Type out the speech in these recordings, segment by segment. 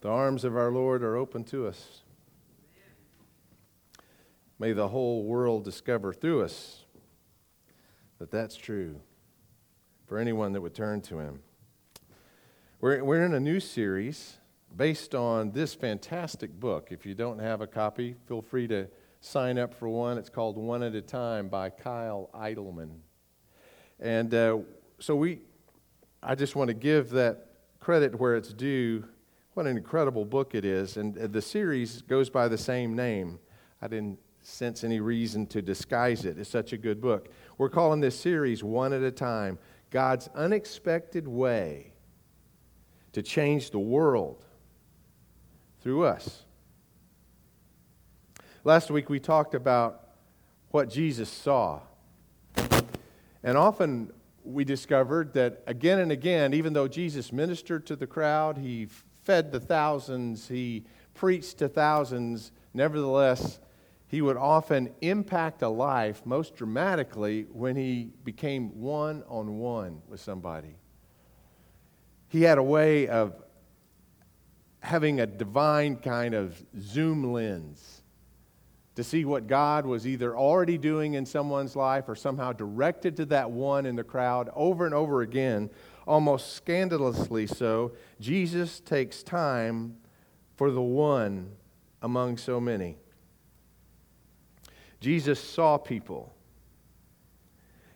The arms of our Lord are open to us. May the whole world discover through us that that's true for anyone that would turn to Him. We're, we're in a new series based on this fantastic book. If you don't have a copy, feel free to sign up for one. It's called One at a Time by Kyle Idleman. And uh, so we, I just want to give that credit where it's due what an incredible book it is. And uh, the series goes by the same name. I didn't sense any reason to disguise it. It's such a good book. We're calling this series One at a Time God's Unexpected Way to Change the World through us. Last week we talked about what Jesus saw. And often we discovered that again and again, even though Jesus ministered to the crowd, he fed the thousands, he preached to thousands. Nevertheless, he would often impact a life most dramatically when he became one on one with somebody. He had a way of having a divine kind of zoom lens to see what God was either already doing in someone's life or somehow directed to that one in the crowd over and over again almost scandalously so, Jesus takes time for the one among so many. Jesus saw people.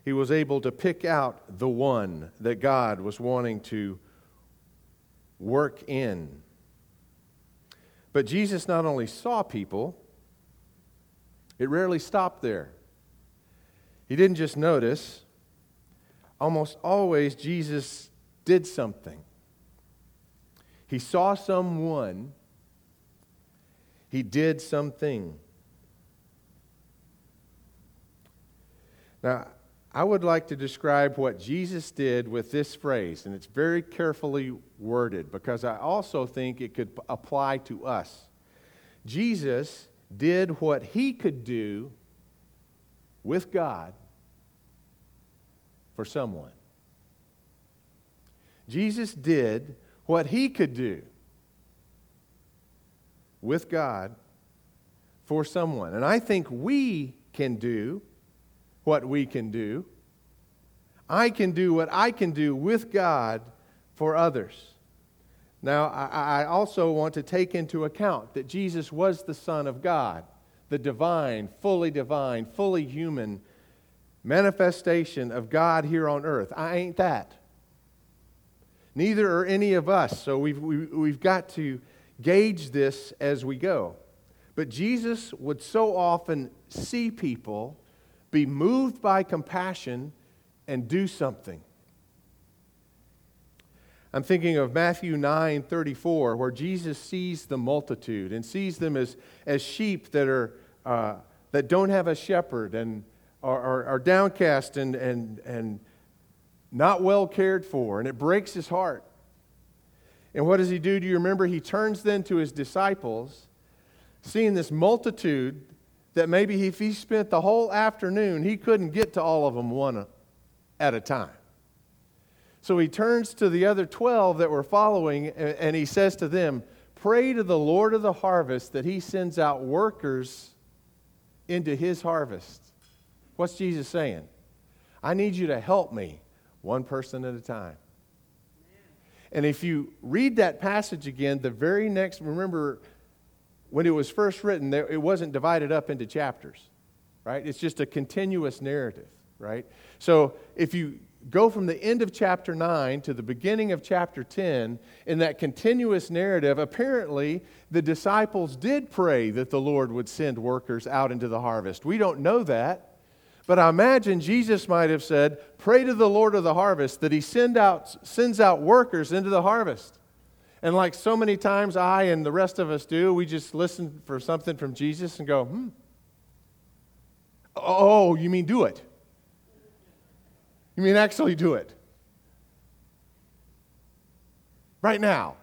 He was able to pick out the one that God was wanting to work in. But Jesus not only saw people, it rarely stopped there. He didn't just notice, almost always Jesus did something. He saw someone, he did something. Now, I would like to describe what Jesus did with this phrase, and it's very carefully worded because I also think it could apply to us. Jesus did what he could do with God for someone. Jesus did what he could do with God for someone. And I think we can do what we can do. I can do what I can do with God for others. Now, I also want to take into account that Jesus was the Son of God, the divine, fully divine, fully human manifestation of God here on earth. I ain't that. Neither are any of us. So we've, we, have we have got to gauge this as we go. But Jesus would so often see people, be moved by compassion, and do something. I'm thinking of Matthew 9 34, where Jesus sees the multitude and sees them as, as sheep that, are, uh, that don't have a shepherd and are, are, are downcast and, and, and not well cared for, and it breaks his heart. And what does he do? Do you remember? He turns then to his disciples, seeing this multitude that maybe if he spent the whole afternoon, he couldn't get to all of them one at a time. So he turns to the other 12 that were following, and he says to them, Pray to the Lord of the harvest that he sends out workers into his harvest. What's Jesus saying? I need you to help me one person at a time. And if you read that passage again, the very next, remember, when it was first written, it wasn't divided up into chapters, right? It's just a continuous narrative, right? So if you go from the end of chapter 9 to the beginning of chapter 10, in that continuous narrative, apparently the disciples did pray that the Lord would send workers out into the harvest. We don't know that. But I imagine Jesus might have said, Pray to the Lord of the harvest that he send out, sends out workers into the harvest. And like so many times I and the rest of us do, we just listen for something from Jesus and go, hmm. Oh, you mean do it? You mean actually do it? Right now.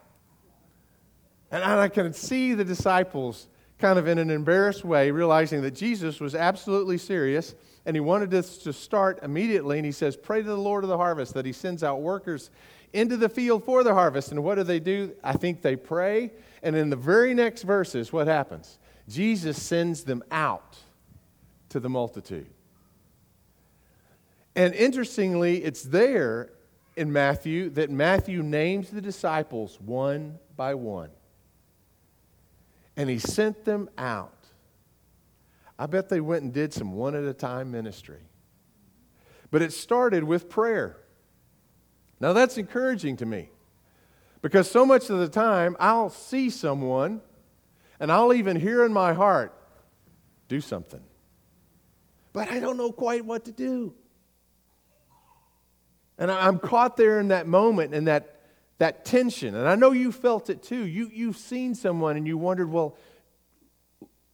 And I can see the disciples kind of in an embarrassed way, realizing that Jesus was absolutely serious and he wanted us to start immediately. And he says, Pray to the Lord of the harvest that he sends out workers into the field for the harvest. And what do they do? I think they pray And in the very next verses, what happens? Jesus sends them out to the multitude. And interestingly, it's there in Matthew that Matthew names the disciples one by one. And he sent them out. I bet they went and did some one at a time ministry. But it started with prayer. Now that's encouraging to me because so much of the time I'll see someone and I'll even hear in my heart, do something. But I don't know quite what to do. And I'm caught there in that moment and that, that tension. And I know you felt it too. You, you've seen someone and you wondered, well,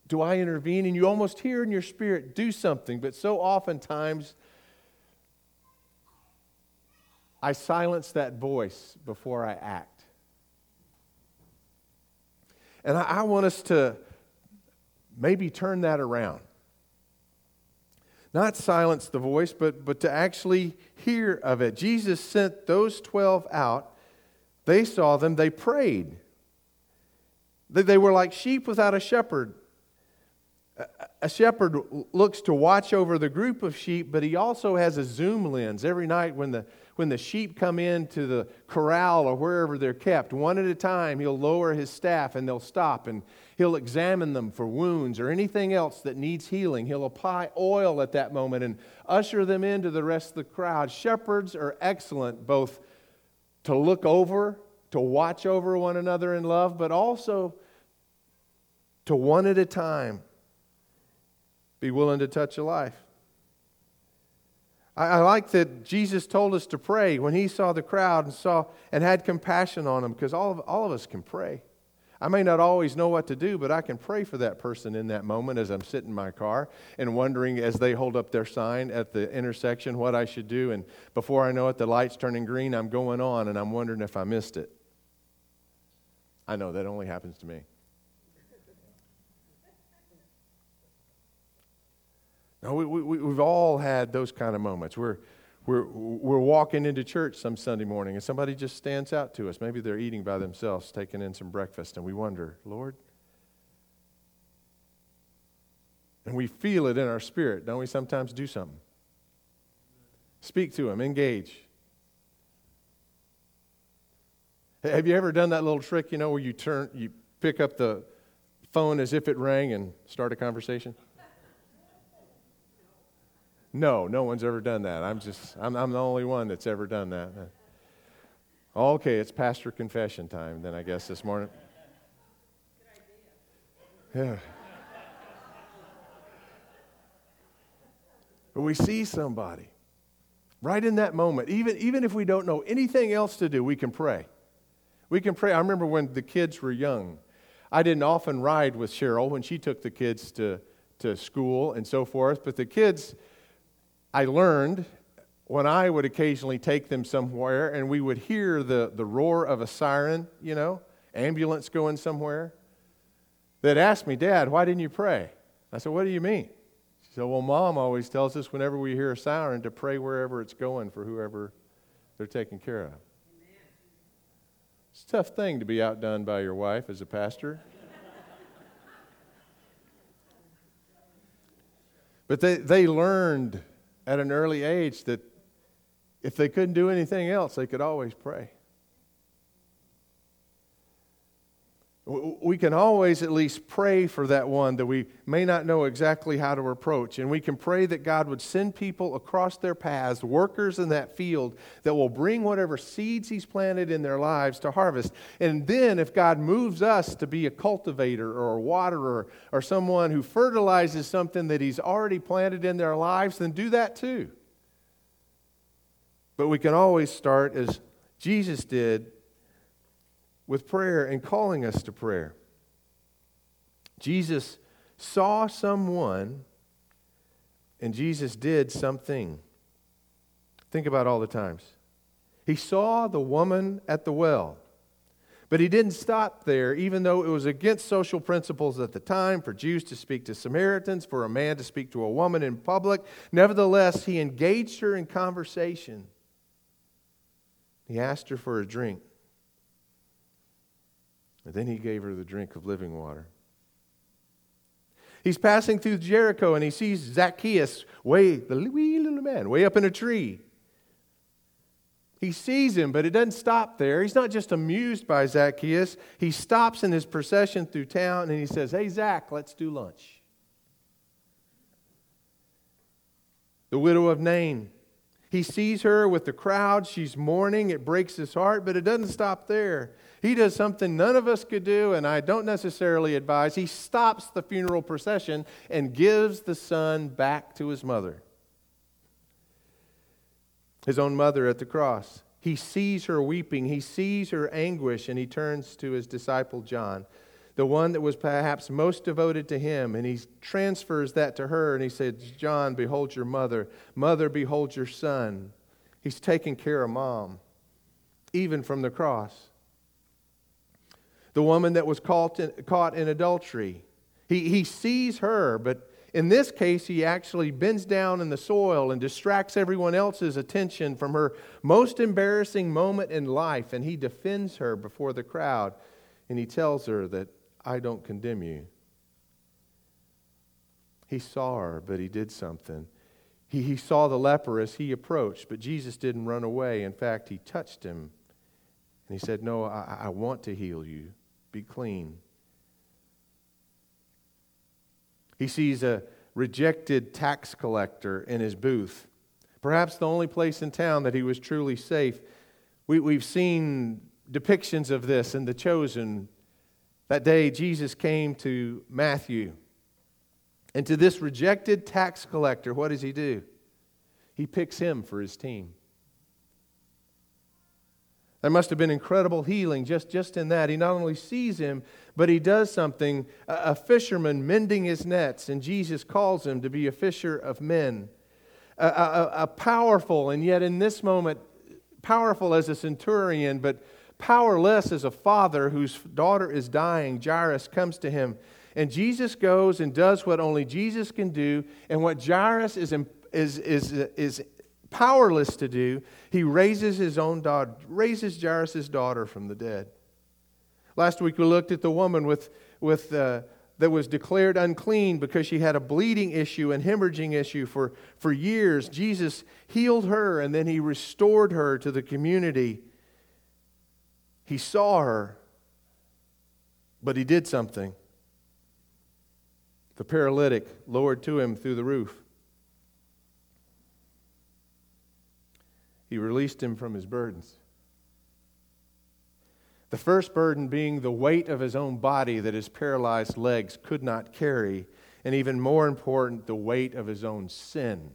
do I intervene? And you almost hear in your spirit, do something. But so oftentimes, I silence that voice before I act. And I, I want us to maybe turn that around. Not silence the voice, but, but to actually hear of it. Jesus sent those 12 out. They saw them, they prayed. They, they were like sheep without a shepherd. A shepherd looks to watch over the group of sheep, but he also has a zoom lens. Every night when the when the sheep come into the corral or wherever they're kept, one at a time, he'll lower his staff and they'll stop and he'll examine them for wounds or anything else that needs healing. He'll apply oil at that moment and usher them into the rest of the crowd. Shepherds are excellent both to look over, to watch over one another in love, but also to one at a time be willing to touch a life. I, like that Jesus told us to pray when he saw the crowd and saw and had compassion on them because all of, all of us can pray. I may not always know what to do, but I can pray for that person in that moment as I'm sitting in my car and wondering as they hold up their sign at the intersection what I should do. And before I know it, the light's turning green, I'm going on and I'm wondering if I missed it. I know that only happens to me. No, we, we, we've all had those kind of moments. We're, we're, we're walking into church some Sunday morning and somebody just stands out to us. Maybe they're eating by themselves, taking in some breakfast, and we wonder, Lord? And we feel it in our spirit, don't we? Sometimes do something. Speak to them, engage. Have you ever done that little trick, you know, where you turn, you pick up the phone as if it rang and start a conversation? No, no one's ever done that. I'm just, I'm, I'm the only one that's ever done that. Uh, okay, it's pastor confession time then, I guess, this morning. Yeah. But we see somebody right in that moment. Even, even if we don't know anything else to do, we can pray. We can pray. I remember when the kids were young, I didn't often ride with Cheryl when she took the kids to, to school and so forth, but the kids, I learned when I would occasionally take them somewhere and we would hear the, the roar of a siren, you know, ambulance going somewhere, they'd ask me, Dad, why didn't you pray? I said, What do you mean? She said, Well, Mom always tells us whenever we hear a siren to pray wherever it's going for whoever they're taking care of. It's a tough thing to be outdone by your wife as a pastor. but they, they learned at an early age that if they couldn't do anything else, they could always pray. We can always at least pray for that one that we may not know exactly how to approach. And we can pray that God would send people across their paths, workers in that field, that will bring whatever seeds He's planted in their lives to harvest. And then, if God moves us to be a cultivator or a waterer or someone who fertilizes something that He's already planted in their lives, then do that too. But we can always start as Jesus did with prayer and calling us to prayer. Jesus saw someone and Jesus did something. Think about all the times. He saw the woman at the well, but he didn't stop there, even though it was against social principles at the time for Jews to speak to Samaritans, for a man to speak to a woman in public. Nevertheless, he engaged her in conversation. He asked her for a drink. And then he gave her the drink of living water. He's passing through Jericho and he sees Zacchaeus, way, the wee little man, way up in a tree. He sees him, but it doesn't stop there. He's not just amused by Zacchaeus. He stops in his procession through town and he says, Hey, Zach, let's do lunch. The widow of Nain. He sees her with the crowd. She's mourning. It breaks his heart, but it doesn't stop there. He does something none of us could do, and I don't necessarily advise. He stops the funeral procession and gives the son back to his mother, his own mother at the cross. He sees her weeping, he sees her anguish, and he turns to his disciple John, the one that was perhaps most devoted to him, and he transfers that to her, and he says, John, behold your mother. Mother, behold your son. He's taking care of mom, even from the cross the woman that was caught in, caught in adultery. He, he sees her, but in this case, he actually bends down in the soil and distracts everyone else's attention from her most embarrassing moment in life, and he defends her before the crowd, and he tells her that I don't condemn you. He saw her, but he did something. He, he saw the leper as he approached, but Jesus didn't run away. In fact, he touched him. And he said, No, I, I want to heal you be clean. He sees a rejected tax collector in his booth, perhaps the only place in town that he was truly safe. We, we've seen depictions of this in The Chosen. That day, Jesus came to Matthew. And to this rejected tax collector, what does he do? He picks him for his team. There must have been incredible healing just, just in that. He not only sees him, but he does something. A, fisherman mending his nets, and Jesus calls him to be a fisher of men. A, a, a powerful, and yet in this moment, powerful as a centurion, but powerless as a father whose daughter is dying, Jairus comes to him. And Jesus goes and does what only Jesus can do, and what Jairus is, is, is, is powerless to do, he raises his own daughter, raises Jairus' daughter from the dead. Last week we looked at the woman with, with, uh, that was declared unclean because she had a bleeding issue and hemorrhaging issue for, for years. Jesus healed her and then he restored her to the community. He saw her, but he did something. The paralytic lowered to him through the roof. He released him from his burdens. The first burden being the weight of his own body that his paralyzed legs could not carry, and even more important, the weight of his own sin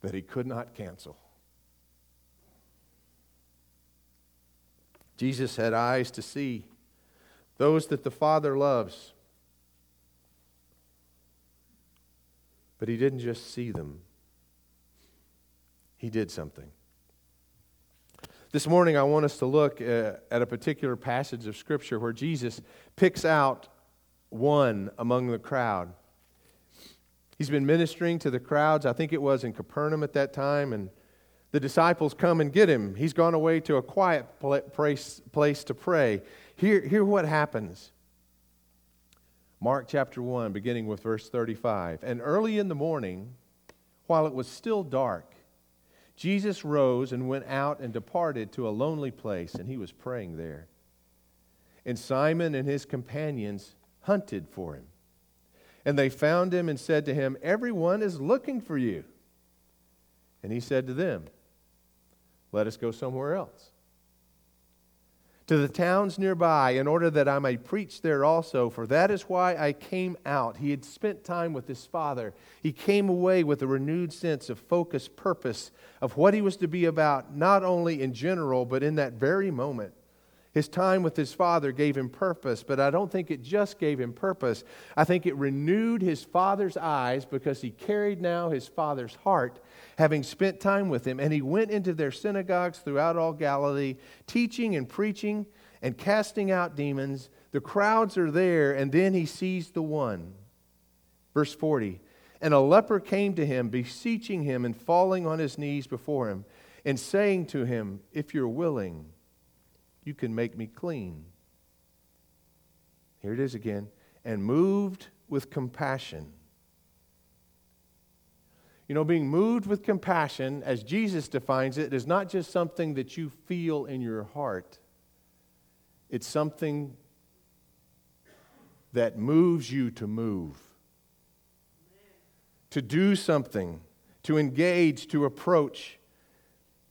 that he could not cancel. Jesus had eyes to see those that the Father loves. But he didn't just see them, he did something. This morning, I want us to look uh, at a particular passage of Scripture where Jesus picks out one among the crowd. He's been ministering to the crowds. I think it was in Capernaum at that time, and the disciples come and get him. He's gone away to a quiet place, place to pray. Hear, hear what happens. Mark chapter 1, beginning with verse 35. And early in the morning, while it was still dark, Jesus rose and went out and departed to a lonely place, and he was praying there. And Simon and his companions hunted for him. And they found him and said to him, Everyone is looking for you. And he said to them, Let us go somewhere else to the towns nearby in order that I may preach there also, for that is why I came out. He had spent time with his father. He came away with a renewed sense of focus, purpose of what he was to be about, not only in general, but in that very moment. His time with his father gave him purpose, but I don't think it just gave him purpose. I think it renewed his father's eyes because he carried now his father's heart, having spent time with him. And he went into their synagogues throughout all Galilee, teaching and preaching and casting out demons. The crowds are there, and then he sees the one. Verse 40 And a leper came to him, beseeching him and falling on his knees before him, and saying to him, If you're willing, you can make me clean. here it is again, and moved with compassion. You know, being moved with compassion, as Jesus defines it, is not just something that you feel in your heart, it's something that moves you to move, to do something, to engage, to approach.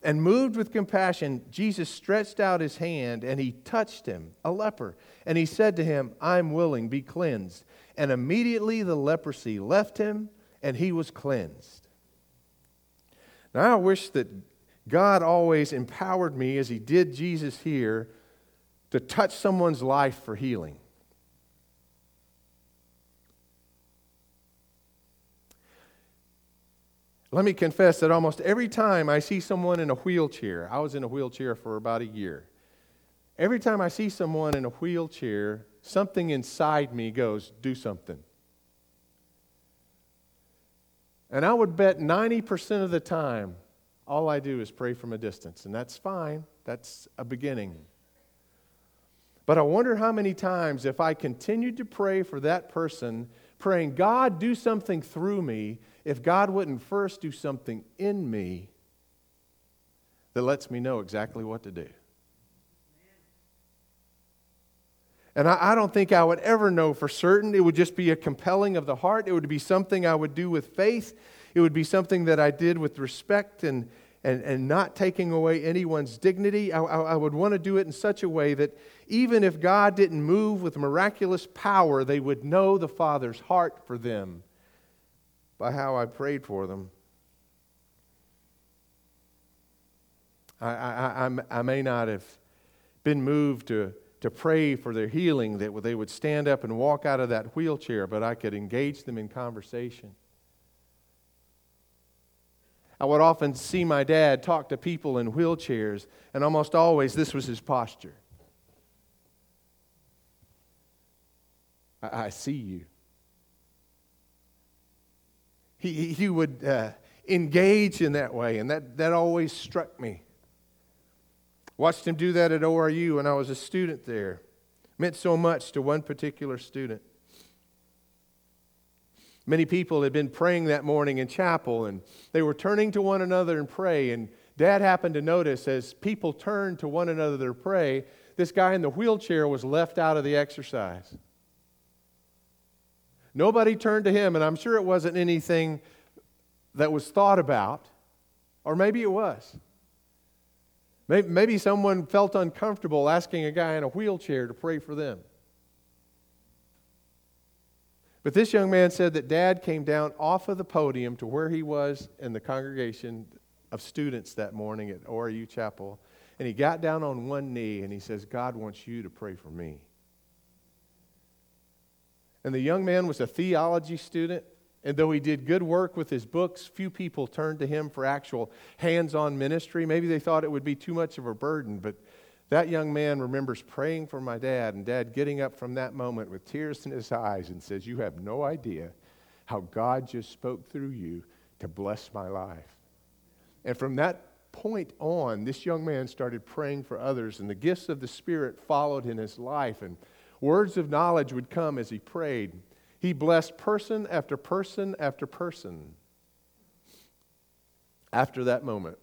And moved with compassion, Jesus stretched out his hand and he touched him, a leper. And he said to him, I'm willing, be cleansed. And immediately the leprosy left him and he was cleansed. Now, I wish that God always empowered me, as he did Jesus here, to touch someone's life for healing. Let me confess that almost every time I see someone in a wheelchair, I was in a wheelchair for about a year. Every time I see someone in a wheelchair, something inside me goes, do something. And I would bet 90% of the time, all I do is pray from a distance. And that's fine, that's a beginning. But I wonder how many times, if I continued to pray for that person, praying, God, do something through me, if God wouldn't first do something in me that lets me know exactly what to do. And I, I, don't think I would ever know for certain. It would just be a compelling of the heart. It would be something I would do with faith. It would be something that I did with respect and, and, and not taking away anyone's dignity. I, I, I would want to do it in such a way that even if God didn't move with miraculous power, they would know the Father's heart for them by how I prayed for them. I, I, I, I may not have been moved to to pray for their healing, that they would stand up and walk out of that wheelchair, but I could engage them in conversation. I would often see my dad talk to people in wheelchairs, and almost always this was his posture. I, I see you. He, he would uh, engage in that way, and that, that always struck me. Watched him do that at ORU when I was a student there. Meant so much to one particular student. Many people had been praying that morning in chapel, and they were turning to one another and pray. And Dad happened to notice as people turned to one another to pray, this guy in the wheelchair was left out of the exercise. Nobody turned to him, and I'm sure it wasn't anything that was thought about, or maybe it was. Maybe someone felt uncomfortable asking a guy in a wheelchair to pray for them. But this young man said that dad came down off of the podium to where he was in the congregation of students that morning at ORU Chapel. And he got down on one knee and he says, God wants you to pray for me. And the young man was a theology student. And though he did good work with his books, few people turned to him for actual hands on ministry. Maybe they thought it would be too much of a burden, but that young man remembers praying for my dad, and dad getting up from that moment with tears in his eyes and says, You have no idea how God just spoke through you to bless my life. And from that point on, this young man started praying for others, and the gifts of the Spirit followed in his life, and words of knowledge would come as he prayed. He blessed person after person after person after that moment.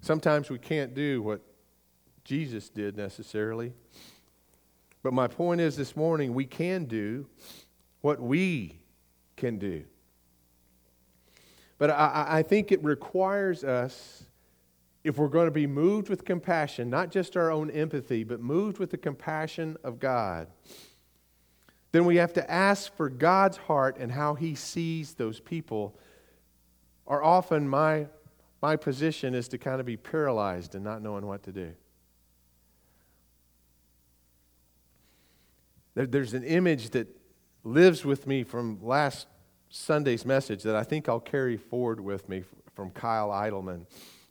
Sometimes we can't do what Jesus did necessarily. But my point is this morning, we can do what we can do. But I, I think it requires us if we're going to be moved with compassion, not just our own empathy, but moved with the compassion of God, then we have to ask for God's heart and how He sees those people. Or often my, my position is to kind of be paralyzed and not knowing what to do. There, there's an image that lives with me from last Sunday's message that I think I'll carry forward with me from Kyle Idleman.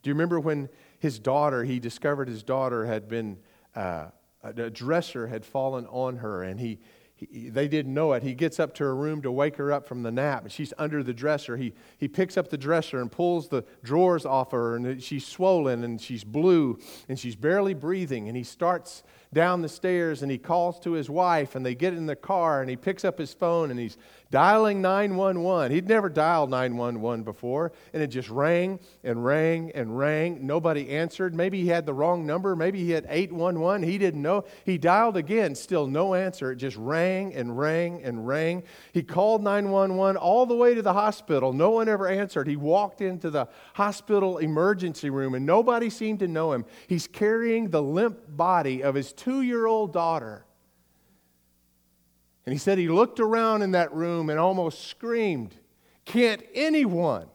Do you remember when his daughter, he discovered his daughter had been, uh, a dresser had fallen on her, and he, he, they didn't know it. He gets up to her room to wake her up from the nap, and she's under the dresser. He, he picks up the dresser and pulls the drawers off her, and she's swollen and she's blue and she's barely breathing. And he starts down the stairs and he calls to his wife, and they get in the car, and he picks up his phone and he's dialing 911. He'd never dialed 911 before, and it just rang and rang and rang. Nobody answered. Maybe he had the wrong number. Maybe he had 811. He didn't know. He dialed again, still no answer. It just rang and rang and rang. He called 911 all the way to the hospital. No one ever answered. He walked into the hospital emergency room, and nobody seemed to know him. He's carrying the limp body of his two year old daughter. And he said he looked around in that room and almost screamed, Can't anyone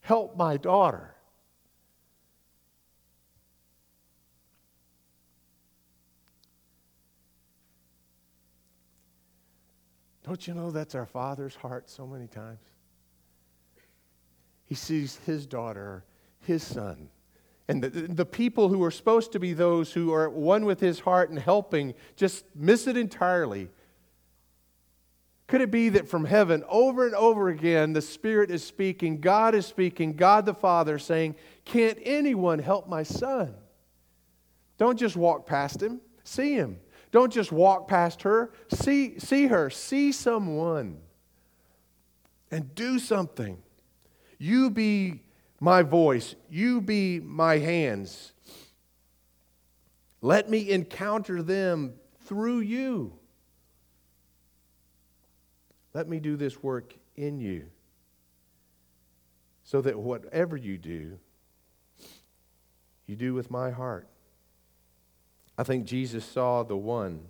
help my daughter? Don't you know that's our Father's heart so many times? He sees his daughter, his son, and the, the people who are supposed to be those who are one with his heart and helping just miss it entirely could it be that from heaven, over and over again, the Spirit is speaking, God is speaking, God the Father saying, Can't anyone help my son? Don't just walk past him, see him. Don't just walk past her, see, see her, see someone, and do something. You be my voice, you be my hands. Let me encounter them through you. Let me do this work in you so that whatever you do, you do with my heart. I think Jesus saw the one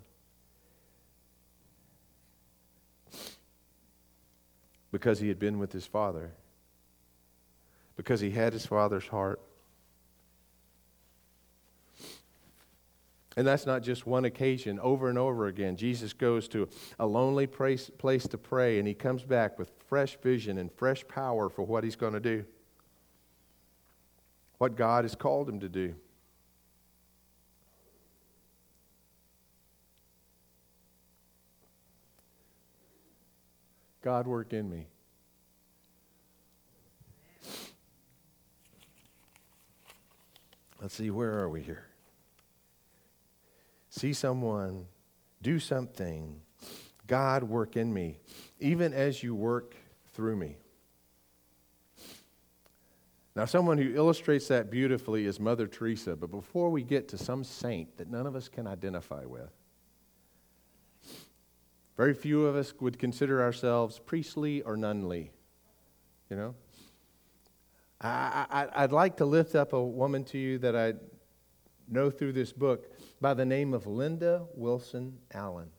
because he had been with his father, because he had his father's heart. And that's not just one occasion, over and over again. Jesus goes to a lonely place, to pray, and he comes back with fresh vision and fresh power for what he's going to do, what God has called him to do. God, work in me. Let's see, where are we here? see someone, do something. God, work in me, even as you work through me. Now, someone who illustrates that beautifully is Mother Teresa, but before we get to some saint that none of us can identify with, very few of us would consider ourselves priestly or nunly. You know? I, I, would like to lift up a woman to you that I know through this book by the name of Linda Wilson Allen.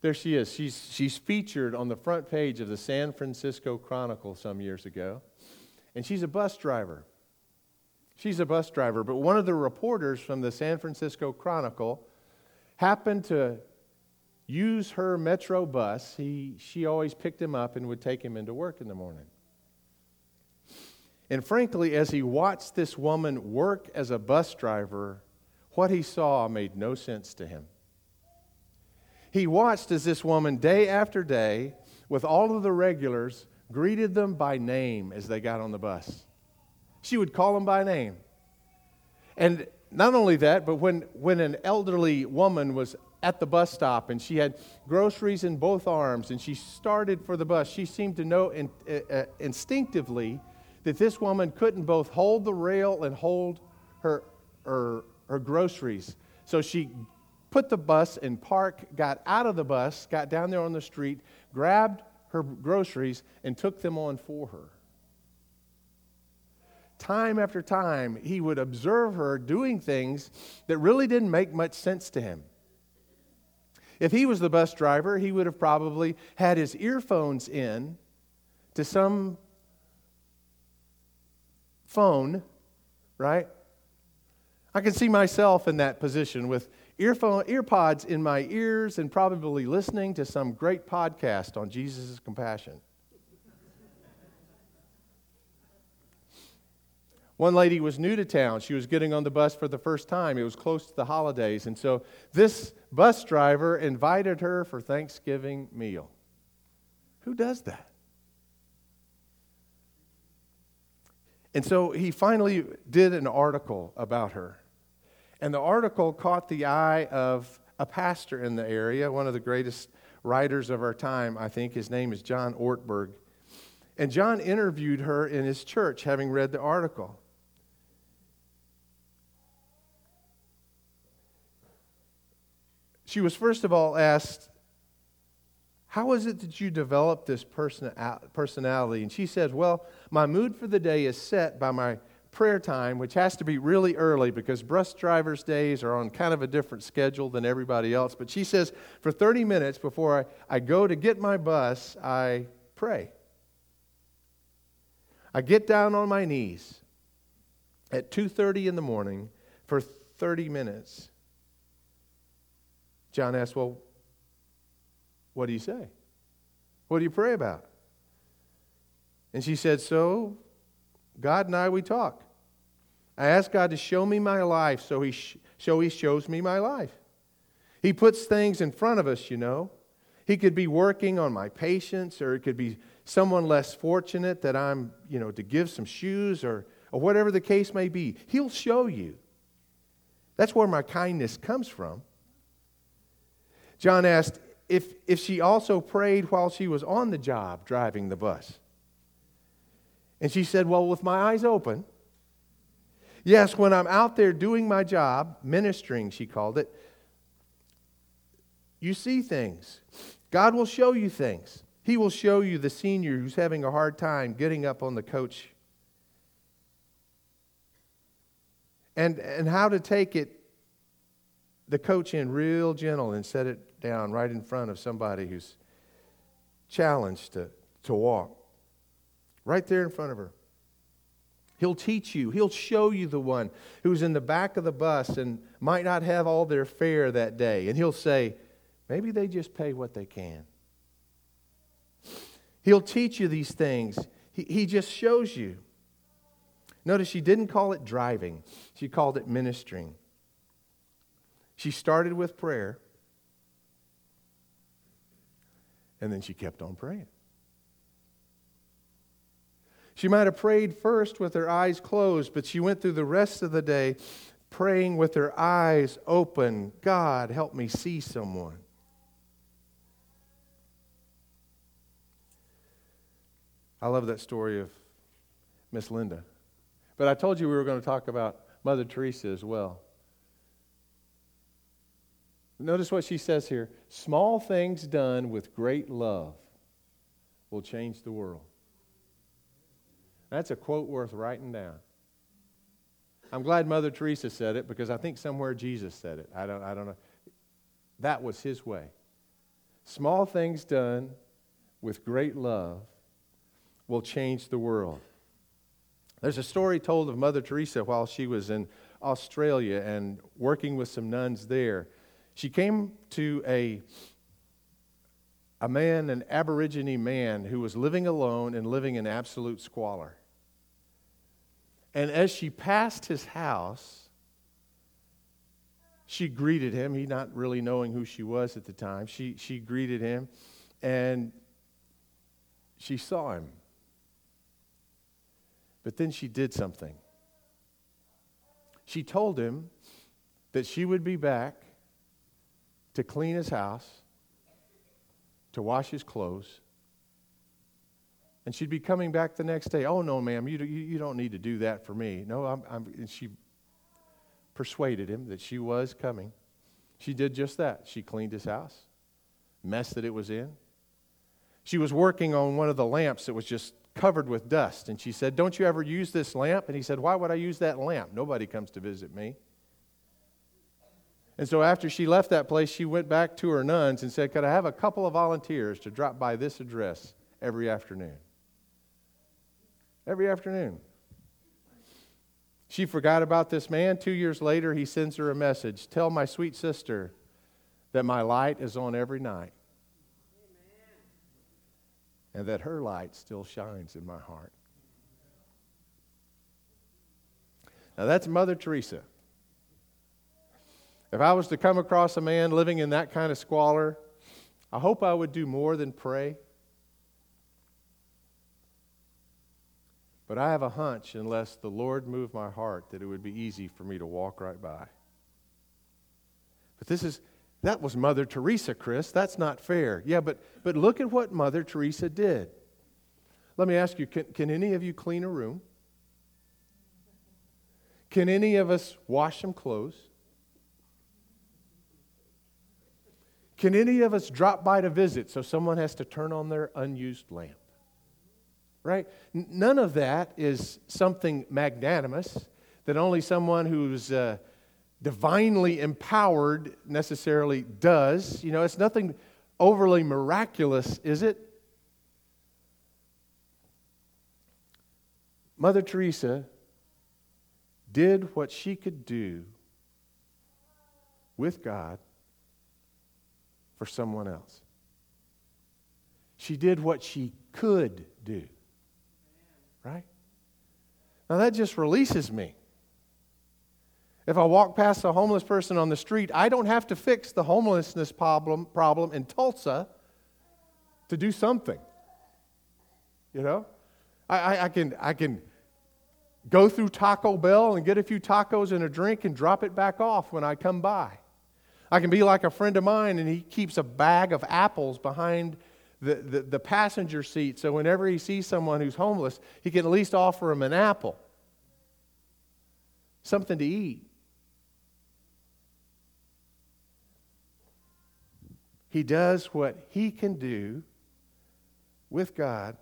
There she is. She's, she's featured on the front page of the San Francisco Chronicle some years ago. And she's a bus driver. She's a bus driver, but one of the reporters from the San Francisco Chronicle happened to use her metro bus. He, she always picked him up and would take him into work in the morning. And frankly, as he watched this woman work as a bus driver, what he saw made no sense to him. He watched as this woman, day after day, with all of the regulars, greeted them by name as they got on the bus. She would call them by name. And not only that, but when, when an elderly woman was at the bus stop and she had groceries in both arms and she started for the bus, she seemed to know in, uh, uh instinctively that this woman couldn't both hold the rail and hold her, her, her groceries. So she put the bus in park, got out of the bus, got down there on the street, grabbed her groceries, and took them on for her. Time after time, he would observe her doing things that really didn't make much sense to him. If he was the bus driver, he would have probably had his earphones in to some phone, right? I can see myself in that position with earphone, earpods in my ears and probably listening to some great podcast on Jesus' compassion. One lady was new to town. She was getting on the bus for the first time. It was close to the holidays. And so this bus driver invited her for Thanksgiving meal. Who does that? And so he finally did an article about her. And the article caught the eye of a pastor in the area, one of the greatest writers of our time, I think. His name is John Ortberg. And John interviewed her in his church, having read the article. She was first of all asked, How is it that you developed this person, uh, personality? And she says, Well, my mood for the day is set by my prayer time, which has to be really early because bus drivers' days are on kind of a different schedule than everybody else. But she says, For 30 minutes before I, I go to get my bus, I pray. I get down on my knees at 2:30 in the morning for 30 minutes John asked, Well, what do you say? What do you pray about? And she said, So, God and I, we talk. I ask God to show me my life, so he, sh- so he shows me my life. He puts things in front of us, you know. He could be working on my patience, or it could be someone less fortunate that I'm, you know, to give some shoes, or, or whatever the case may be. He'll show you. That's where my kindness comes from. John asked if, if she also prayed while she was on the job driving the bus. And she said, Well, with my eyes open, yes, when I'm out there doing my job, ministering, she called it, you see things. God will show you things. He will show you the senior who's having a hard time getting up on the coach and, and how to take it, the coach in real gentle and set it down right in front of somebody who's challenged to, to walk. Right there in front of her. He'll teach you. He'll show you the one who's in the back of the bus and might not have all their fare that day. And he'll say, maybe they just pay what they can. He'll teach you these things. He, he just shows you. Notice she didn't call it driving, she called it ministering. She started with prayer. And then she kept on praying. She might have prayed first with her eyes closed, but she went through the rest of the day praying with her eyes open God, help me see someone. I love that story of Miss Linda. But I told you we were going to talk about Mother Teresa as well. Notice what she says here small things done with great love will change the world. That's a quote worth writing down. I'm glad Mother Teresa said it because I think somewhere Jesus said it. I don't, I don't know. That was his way. Small things done with great love will change the world. There's a story told of Mother Teresa while she was in Australia and working with some nuns there. She came to a, a man, an Aborigine man, who was living alone and living in absolute squalor. And as she passed his house, she greeted him. He not really knowing who she was at the time. She, she greeted him and she saw him. But then she did something. She told him that she would be back to clean his house, to wash his clothes. And she'd be coming back the next day. Oh, no, ma'am, you, you, you don't need to do that for me. No, I'm, I'm, and she persuaded him that she was coming. She did just that. She cleaned his house, mess that it was in. She was working on one of the lamps that was just covered with dust. And she said, Don't you ever use this lamp? And he said, Why would I use that lamp? Nobody comes to visit me. And so after she left that place, she went back to her nuns and said, Could I have a couple of volunteers to drop by this address every afternoon? Every afternoon. She forgot about this man. Two years later, he sends her a message Tell my sweet sister that my light is on every night and that her light still shines in my heart. Now, that's Mother Teresa. If I was to come across a man living in that kind of squalor, I hope I would do more than pray. But I have a hunch, unless the Lord moved my heart, that it would be easy for me to walk right by. But this is, that was Mother Teresa, Chris. That's not fair. Yeah, but, but look at what Mother Teresa did. Let me ask you can, can any of you clean a room? Can any of us wash some clothes? Can any of us drop by to visit so someone has to turn on their unused lamp? Right? None of that is something magnanimous that only someone who's uh, divinely empowered necessarily does. You know, it's nothing overly miraculous, is it? Mother Teresa did what she could do with God for someone else. She did what she could do. Right? Now that just releases me. If I walk past a homeless person on the street, I don't have to fix the homelessness problem, problem in Tulsa to do something. You know? I, I, I, can, I can go through Taco Bell and get a few tacos and a drink and drop it back off when I come by. I can be like a friend of mine, and he keeps a bag of apples behind the, the, the, passenger seat so whenever he sees someone who's homeless, he can at least offer him an apple, something to eat. He does what he can do with God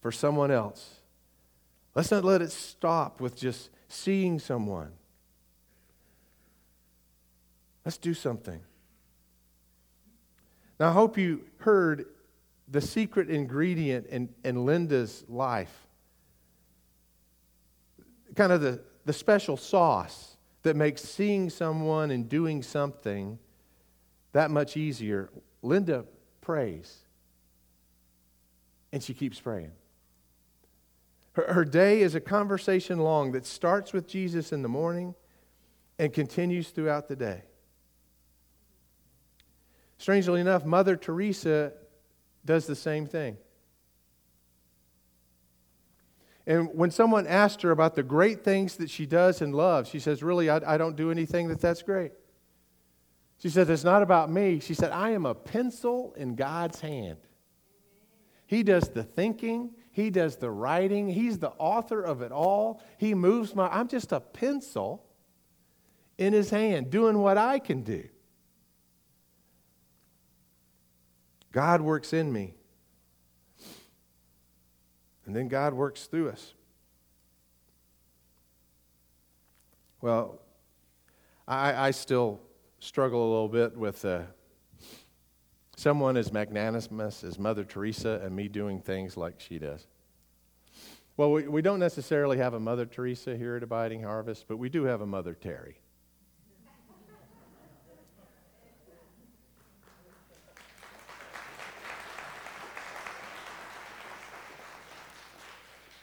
for someone else. Let's not let it stop with just seeing someone. Let's do something. Now, I hope you heard the secret ingredient in, in Linda's life. Kind of the, the special sauce that makes seeing someone and doing something that much easier. Linda prays, and she keeps praying. Her, her day is a conversation long that starts with Jesus in the morning and continues throughout the day. Strangely enough, Mother Teresa does the same thing. And when someone asked her about the great things that she does and loves, she says, Really, I, I don't do anything that that's great. She said, It's not about me. She said, I am a pencil in God's hand. He does the thinking, He does the writing, He's the author of it all. He moves my, I'm just a pencil in His hand doing what I can do. God works in me. And then God works through us. Well, I, I still struggle a little bit with uh, someone as magnanimous as Mother Teresa and me doing things like she does. Well, we, we don't necessarily have a Mother Teresa here at Abiding Harvest, but we do have a Mother Terry.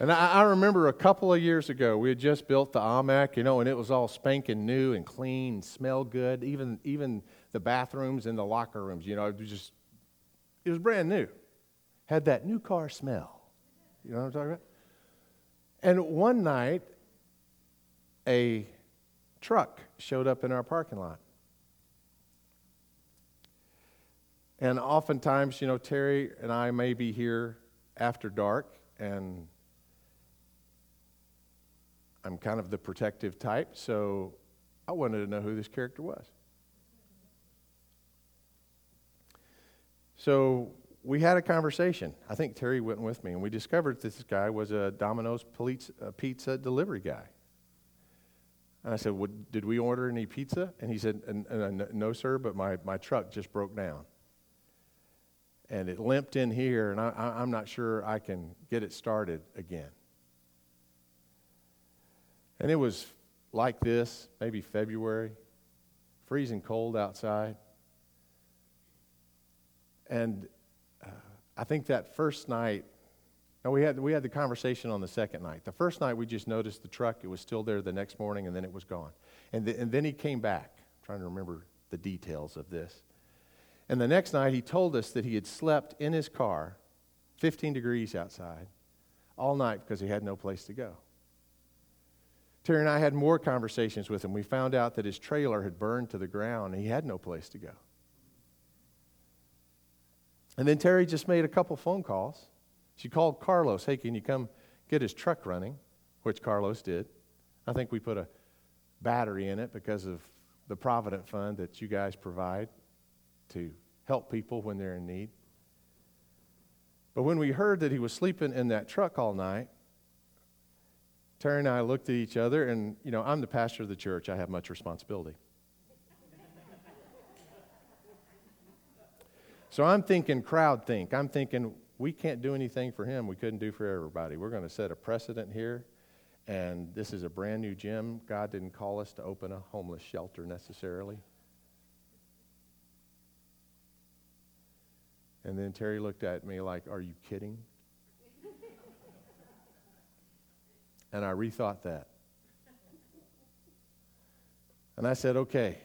And I, I, remember a couple of years ago, we had just built the AMAC, you know, and it was all spanking new and clean, smelled good. Even, even the bathrooms and the locker rooms, you know, it was just, it was brand new. Had that new car smell. You know what I'm talking about? And one night, a truck showed up in our parking lot. And oftentimes, you know, Terry and I may be here after dark and I'm kind of the protective type, so I wanted to know who this character was. So we had a conversation. I think Terry went with me, and we discovered this guy was a Domino's uh, pizza delivery guy. And I said, well, Did we order any pizza? And he said, No, sir, but my, my truck just broke down. And it limped in here, and I, I'm not sure I can get it started again. And it was like this, maybe February, freezing cold outside. And uh, I think that first night Now, we had, we had the conversation on the second night. The first night, we just noticed the truck. It was still there the next morning, and then it was gone. And, and then he came back. I'm trying to remember the details of this. And the next night, he told us that he had slept in his car, 15 degrees outside, all night because he had no place to go. Terry and I had more conversations with him. We found out that his trailer had burned to the ground and he had no place to go. And then Terry just made a couple phone calls. She called Carlos, hey, can you come get his truck running? Which Carlos did. I think we put a battery in it because of the Provident Fund that you guys provide to help people when they're in need. But when we heard that he was sleeping in that truck all night, Terry and I looked at each other, and, you know, I'm the pastor of the church. I have much responsibility. so I'm thinking crowd think. I'm thinking we can't do anything for him we couldn't do for everybody. We're going to set a precedent here, and this is a brand new gym. God didn't call us to open a homeless shelter necessarily. And then Terry looked at me like, Are you kidding? And I rethought that. And I said, okay,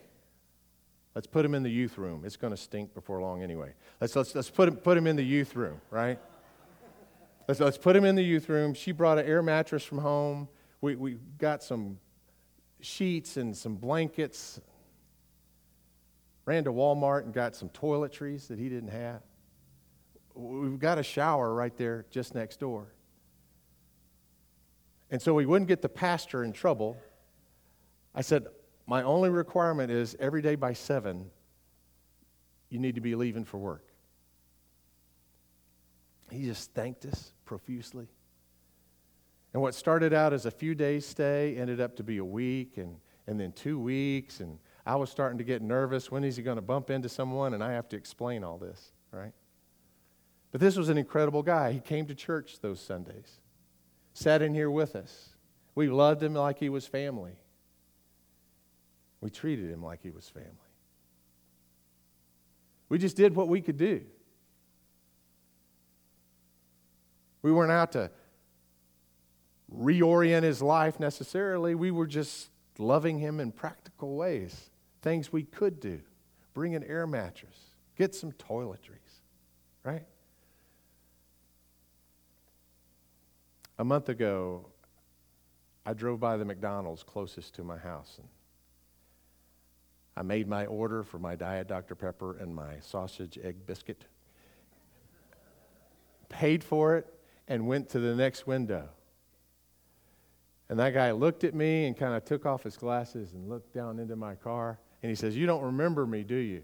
let's put him in the youth room. It's going to stink before long anyway. Let's, let's, let's put, him, put him in the youth room, right? Let's, let's put him in the youth room. She brought an air mattress from home. We, we got some sheets and some blankets. Ran to Walmart and got some toiletries that he didn't have. We've got a shower right there just next door. And so we wouldn't get the pastor in trouble. I said, My only requirement is every day by seven, you need to be leaving for work. He just thanked us profusely. And what started out as a few days stay ended up to be a week and, and then two weeks. And I was starting to get nervous. When is he going to bump into someone? And I have to explain all this, right? But this was an incredible guy. He came to church those Sundays sat in here with us. We loved him like he was family. We treated him like he was family. We just did what we could do. We weren't out to reorient his life necessarily. We were just loving him in practical ways, things we could do. Bring an air mattress, get some toiletries, right? A month ago, I drove by the McDonald's closest to my house. And I made my order for my Diet Dr. Pepper and my sausage egg biscuit, paid for it, and went to the next window. And that guy looked at me and kind of took off his glasses and looked down into my car. And he says, You don't remember me, do you?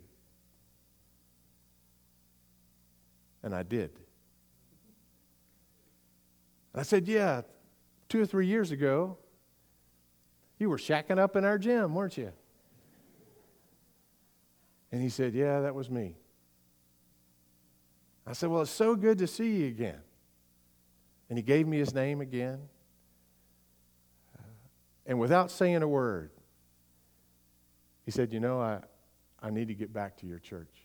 And I did. I said, Yeah, two or three years ago, you were shacking up in our gym, weren't you? And he said, Yeah, that was me. I said, Well, it's so good to see you again. And he gave me his name again. And without saying a word, he said, You know, I, I need to get back to your church.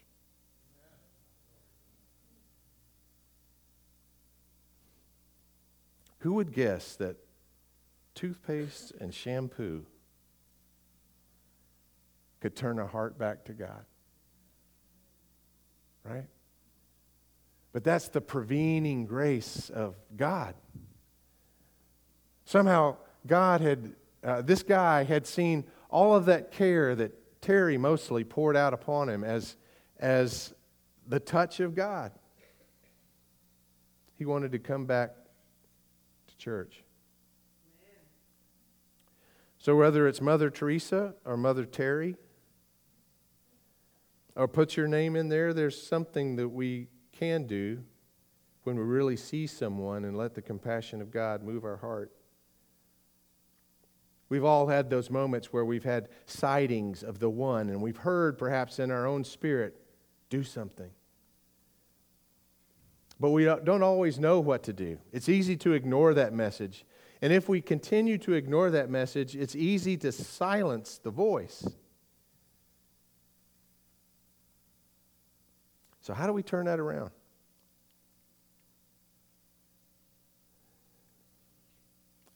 Who would guess that toothpaste and shampoo could turn a heart back to God? Right? But that's the prevailing grace of God. Somehow, God had, uh, this guy had seen all of that care that Terry mostly poured out upon him as, as the touch of God. He wanted to come back church. So, whether it's Mother Teresa or Mother Terry, or put your name in there, there's something that we can do when we really see someone and let the compassion of God move our heart. We've all had those moments where we've had sightings of the one, and we've heard perhaps in our own spirit, do something but we don't always know what to do. It's easy to ignore that message. And if we continue to ignore that message, it's easy to silence the voice. So, how do we turn that around?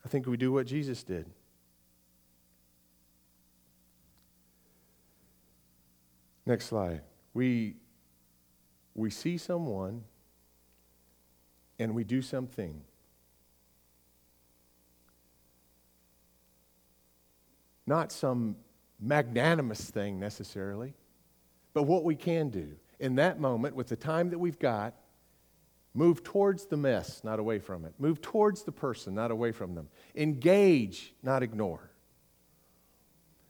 I think we do what Jesus did. Next slide. We, we see someone and we do something. Not some magnanimous thing necessarily, but what we can do in that moment with the time that we've got. Move towards the mess, not away from it. Move towards the person, not away from them. Engage, not ignore.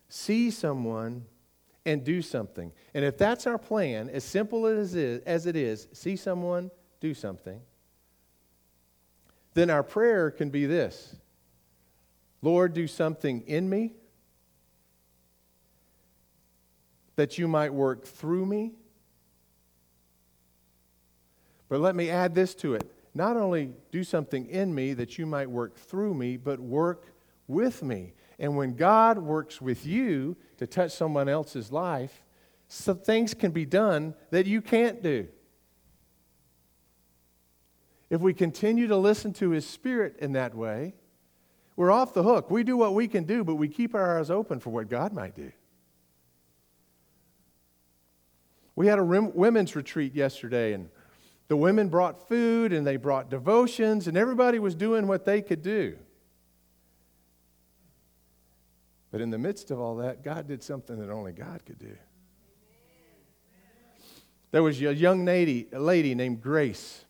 See someone and do something. And if that's our plan, as simple as it is, see someone, do something, then our prayer can be this Lord, do something in me that you might work through me. But let me add this to it. Not only do something in me that you might work through me, but work with me. And when God works with you to touch someone else's life, some things can be done that you can't do. If we continue to listen to His Spirit in that way, we're off the hook. We do what we can do, but we keep our eyes open for what God might do. We had a women's retreat yesterday, and the women brought food and they brought devotions, and everybody was doing what they could do. But in the midst of all that, God did something that only God could do. There was a young lady, a lady named Grace.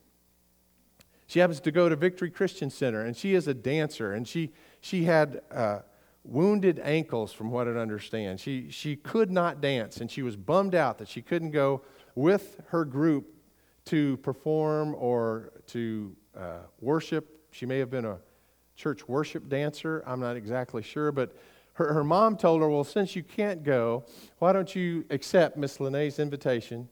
She happens to go to Victory Christian Center, and she is a dancer, and she, she had uh, wounded ankles, from what I understand. She, she could not dance, and she was bummed out that she couldn't go with her group to perform or to uh, worship. She may have been a church worship dancer. I'm not exactly sure, but her, her mom told her, Well, since you can't go, why don't you accept Miss Lene's invitation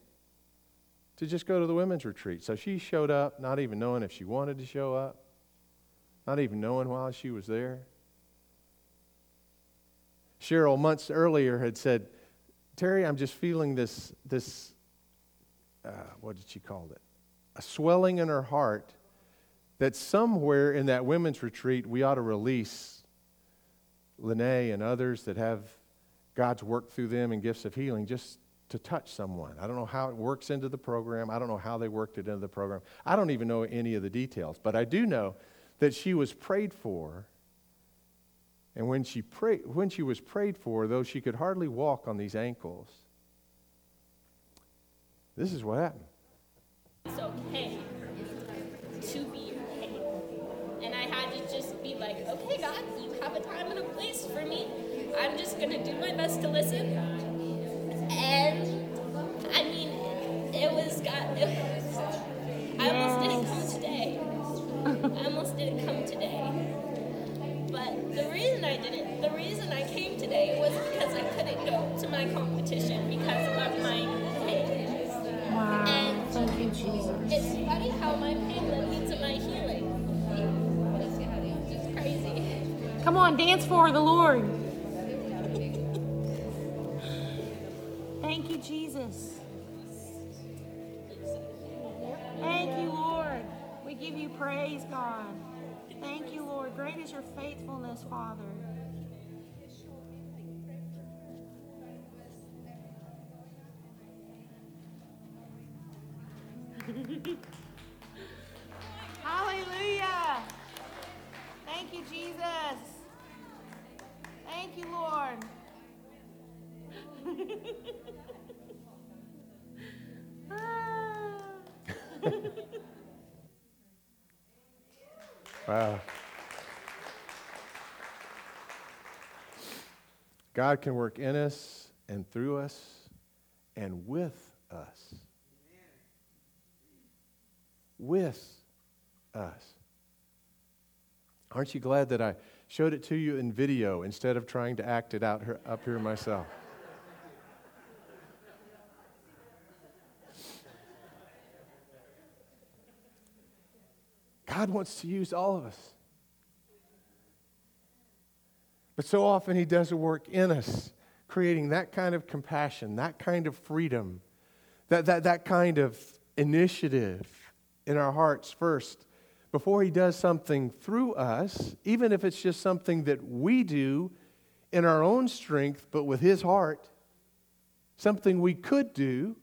to just go to the women's retreat? So she showed up, not even knowing if she wanted to show up, not even knowing why she was there. Cheryl, months earlier, had said, Terry, I'm just feeling this, this uh, what did she call it? A swelling in her heart that somewhere in that women's retreat we ought to release Lene and others that have God's work through them and gifts of healing just to touch someone. I don't know how it works into the program. I don't know how they worked it into the program. I don't even know any of the details, but I do know that she was prayed for. And when she, pray, when she was prayed for, though she could hardly walk on these ankles, this is what happened. It's okay to be okay. And I had to just be like, okay, God, you have a time and a place for me. I'm just going to do my best to listen. And I mean, it was God. It was, I almost didn't come today. I almost didn't come today. But the reason I didn't, the reason I came today was because I couldn't go to my competition because of my pain. Wow. And Thank you, Jesus. It's funny how my pain led me to my healing. It's crazy. Come on, dance for the Lord. Praise, God. Thank you, Lord. Great is your faithfulness, Father. Hallelujah. Thank you, Jesus. Thank you, Lord. wow. God can work in us and through us and with us with us. Aren't you glad that I showed it to you in video instead of trying to act it out up here myself? God wants to use all of us. But so often He does a work in us, creating that kind of compassion, that kind of freedom, that, that, that kind of initiative in our hearts first before He does something through us, even if it's just something that we do in our own strength, but with His heart, something we could do,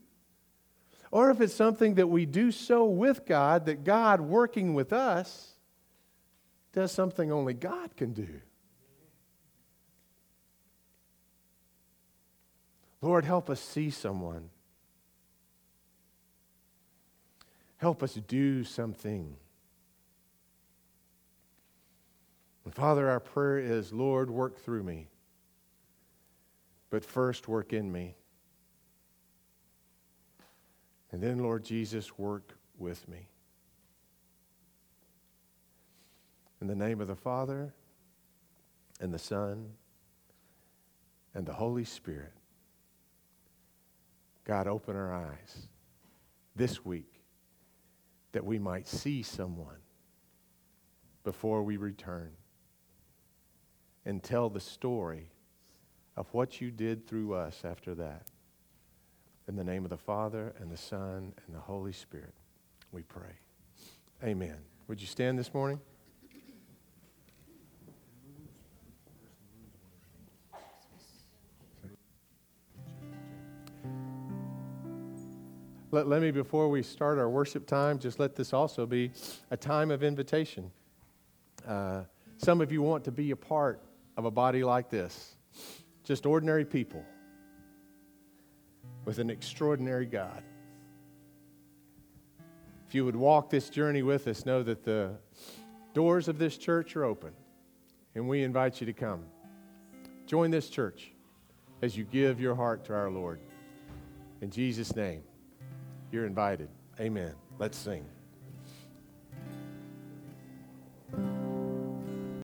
or if it's something that we do so with God that God, working with us, does something only God can do. Lord, help us see someone. Help us do something. And Father, our prayer is, Lord, work through me, but first work in me. And then, Lord Jesus, work with me. In the name of the Father, and the Son, and the Holy Spirit, God, open our eyes this week that we might see someone before we return and tell the story of what you did through us after that. In the name of the Father, and the Son, and the Holy Spirit, we pray. Amen. Would you stand this morning? Let, let me, before we start our worship time, just let this also be a time of invitation. Uh, some of you want to be a part of a body like this, just ordinary people with an extraordinary God. If you would walk this journey with us, know that the doors of this church are open, and we invite you to come. Join this church as you give your heart to our Lord. In Jesus' name, you're invited. Amen. Let's sing.